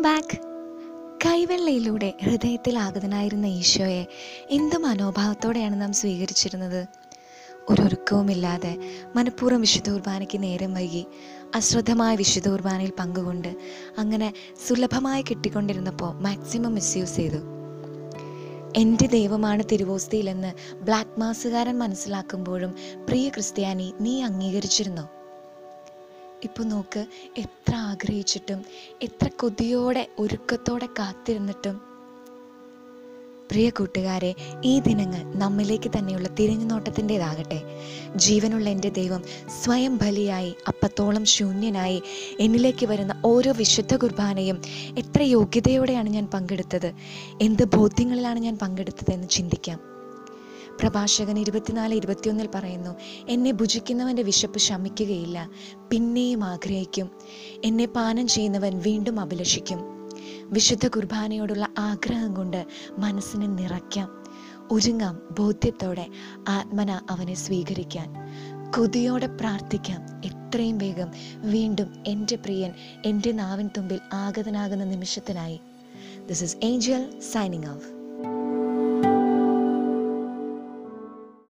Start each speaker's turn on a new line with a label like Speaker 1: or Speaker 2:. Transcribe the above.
Speaker 1: Back കൈവെള്ളയിലൂടെ ഹൃദയത്തിൽ ആഗതനായിരുന്ന ഈശോയെ എന്ത് മനോഭാവത്തോടെയാണ് നാം സ്വീകരിച്ചിരുന്നത്? ഒരുക്കവുമില്ലാതെ മനഃപൂർവം വിശുദ്ധ കുർബാനയ്ക്ക് നേരം വൈകി അശ്രദ്ധമായ വിശുദ്ധ കുർബാനയിൽ പങ്കുകൊണ്ട് അങ്ങനെ സുലഭമായി കിട്ടിക്കൊണ്ടിരുന്നപ്പോൾ മാക്സിമം മിസ്യൂസ് ചെയ്തു. എന്റെ ദൈവമാണ് തിരുവോസ്തിയിലെന്ന് ബ്ലാക്ക് മാസുകാരൻ മനസ്സിലാക്കുമ്പോഴും പ്രിയ ക്രിസ്ത്യാനി നീ അംഗീകരിച്ചിരുന്നോ? ഇപ്പോൾ നോക്ക് എത്ര ആഗ്രഹിച്ചിട്ടും എത്ര കൊതിയോടെ ഒരുക്കത്തോടെ കാത്തിരുന്നിട്ടും. പ്രിയ കൂട്ടുകാരെ ഈ ദിനങ്ങൾ നമ്മിലേക്ക് തന്നെയുള്ള തിരിഞ്ഞുനോട്ടത്തിന്റെതാകട്ടെ ജീവനുള്ള എന്റെ ദൈവം സ്വയം ബലിയായി അപ്പത്തോളം ശൂന്യനായി എന്നിലേക്ക് വരുന്ന ഓരോ വിശുദ്ധ കുർബാനയും എത്ര യോഗ്യതയോടെയാണ് ഞാൻ പങ്കെടുത്തത്? എന്ത് ബോധ്യങ്ങളിലാണ് ഞാൻ പങ്കെടുത്തതെന്ന് ചിന്തിക്കാം. പ്രഭാഷകൻ ഇരുപത്തിനാല് ഇരുപത്തിയൊന്നിൽ പറയുന്നു എന്നെ ഭുജിക്കുന്നവന്റെ വിശപ്പ് ശമിക്കുകയില്ല പിന്നെയും ആഗ്രഹിക്കും. എന്നെ പാനം ചെയ്യുന്നവൻ വീണ്ടും അഭിലഷിക്കും. വിശുദ്ധ കുർബാനയോടുള്ള ആഗ്രഹം കൊണ്ട് മനസ്സിനെ നിറയ്ക്കാം. ഒരുങ്ങാം ബോധ്യത്തോടെ ആത്മന അവനെ സ്വീകരിക്കാൻ. കൊതിയോടെ പ്രാർത്ഥിക്കാം. എത്രയും വേഗം വീണ്ടും എന്റെ പ്രിയൻ എന്റെ നാവിൻ തുമ്പിൽ ആഗതനാകുന്ന നിമിഷത്തിനായി. This is Angel signing off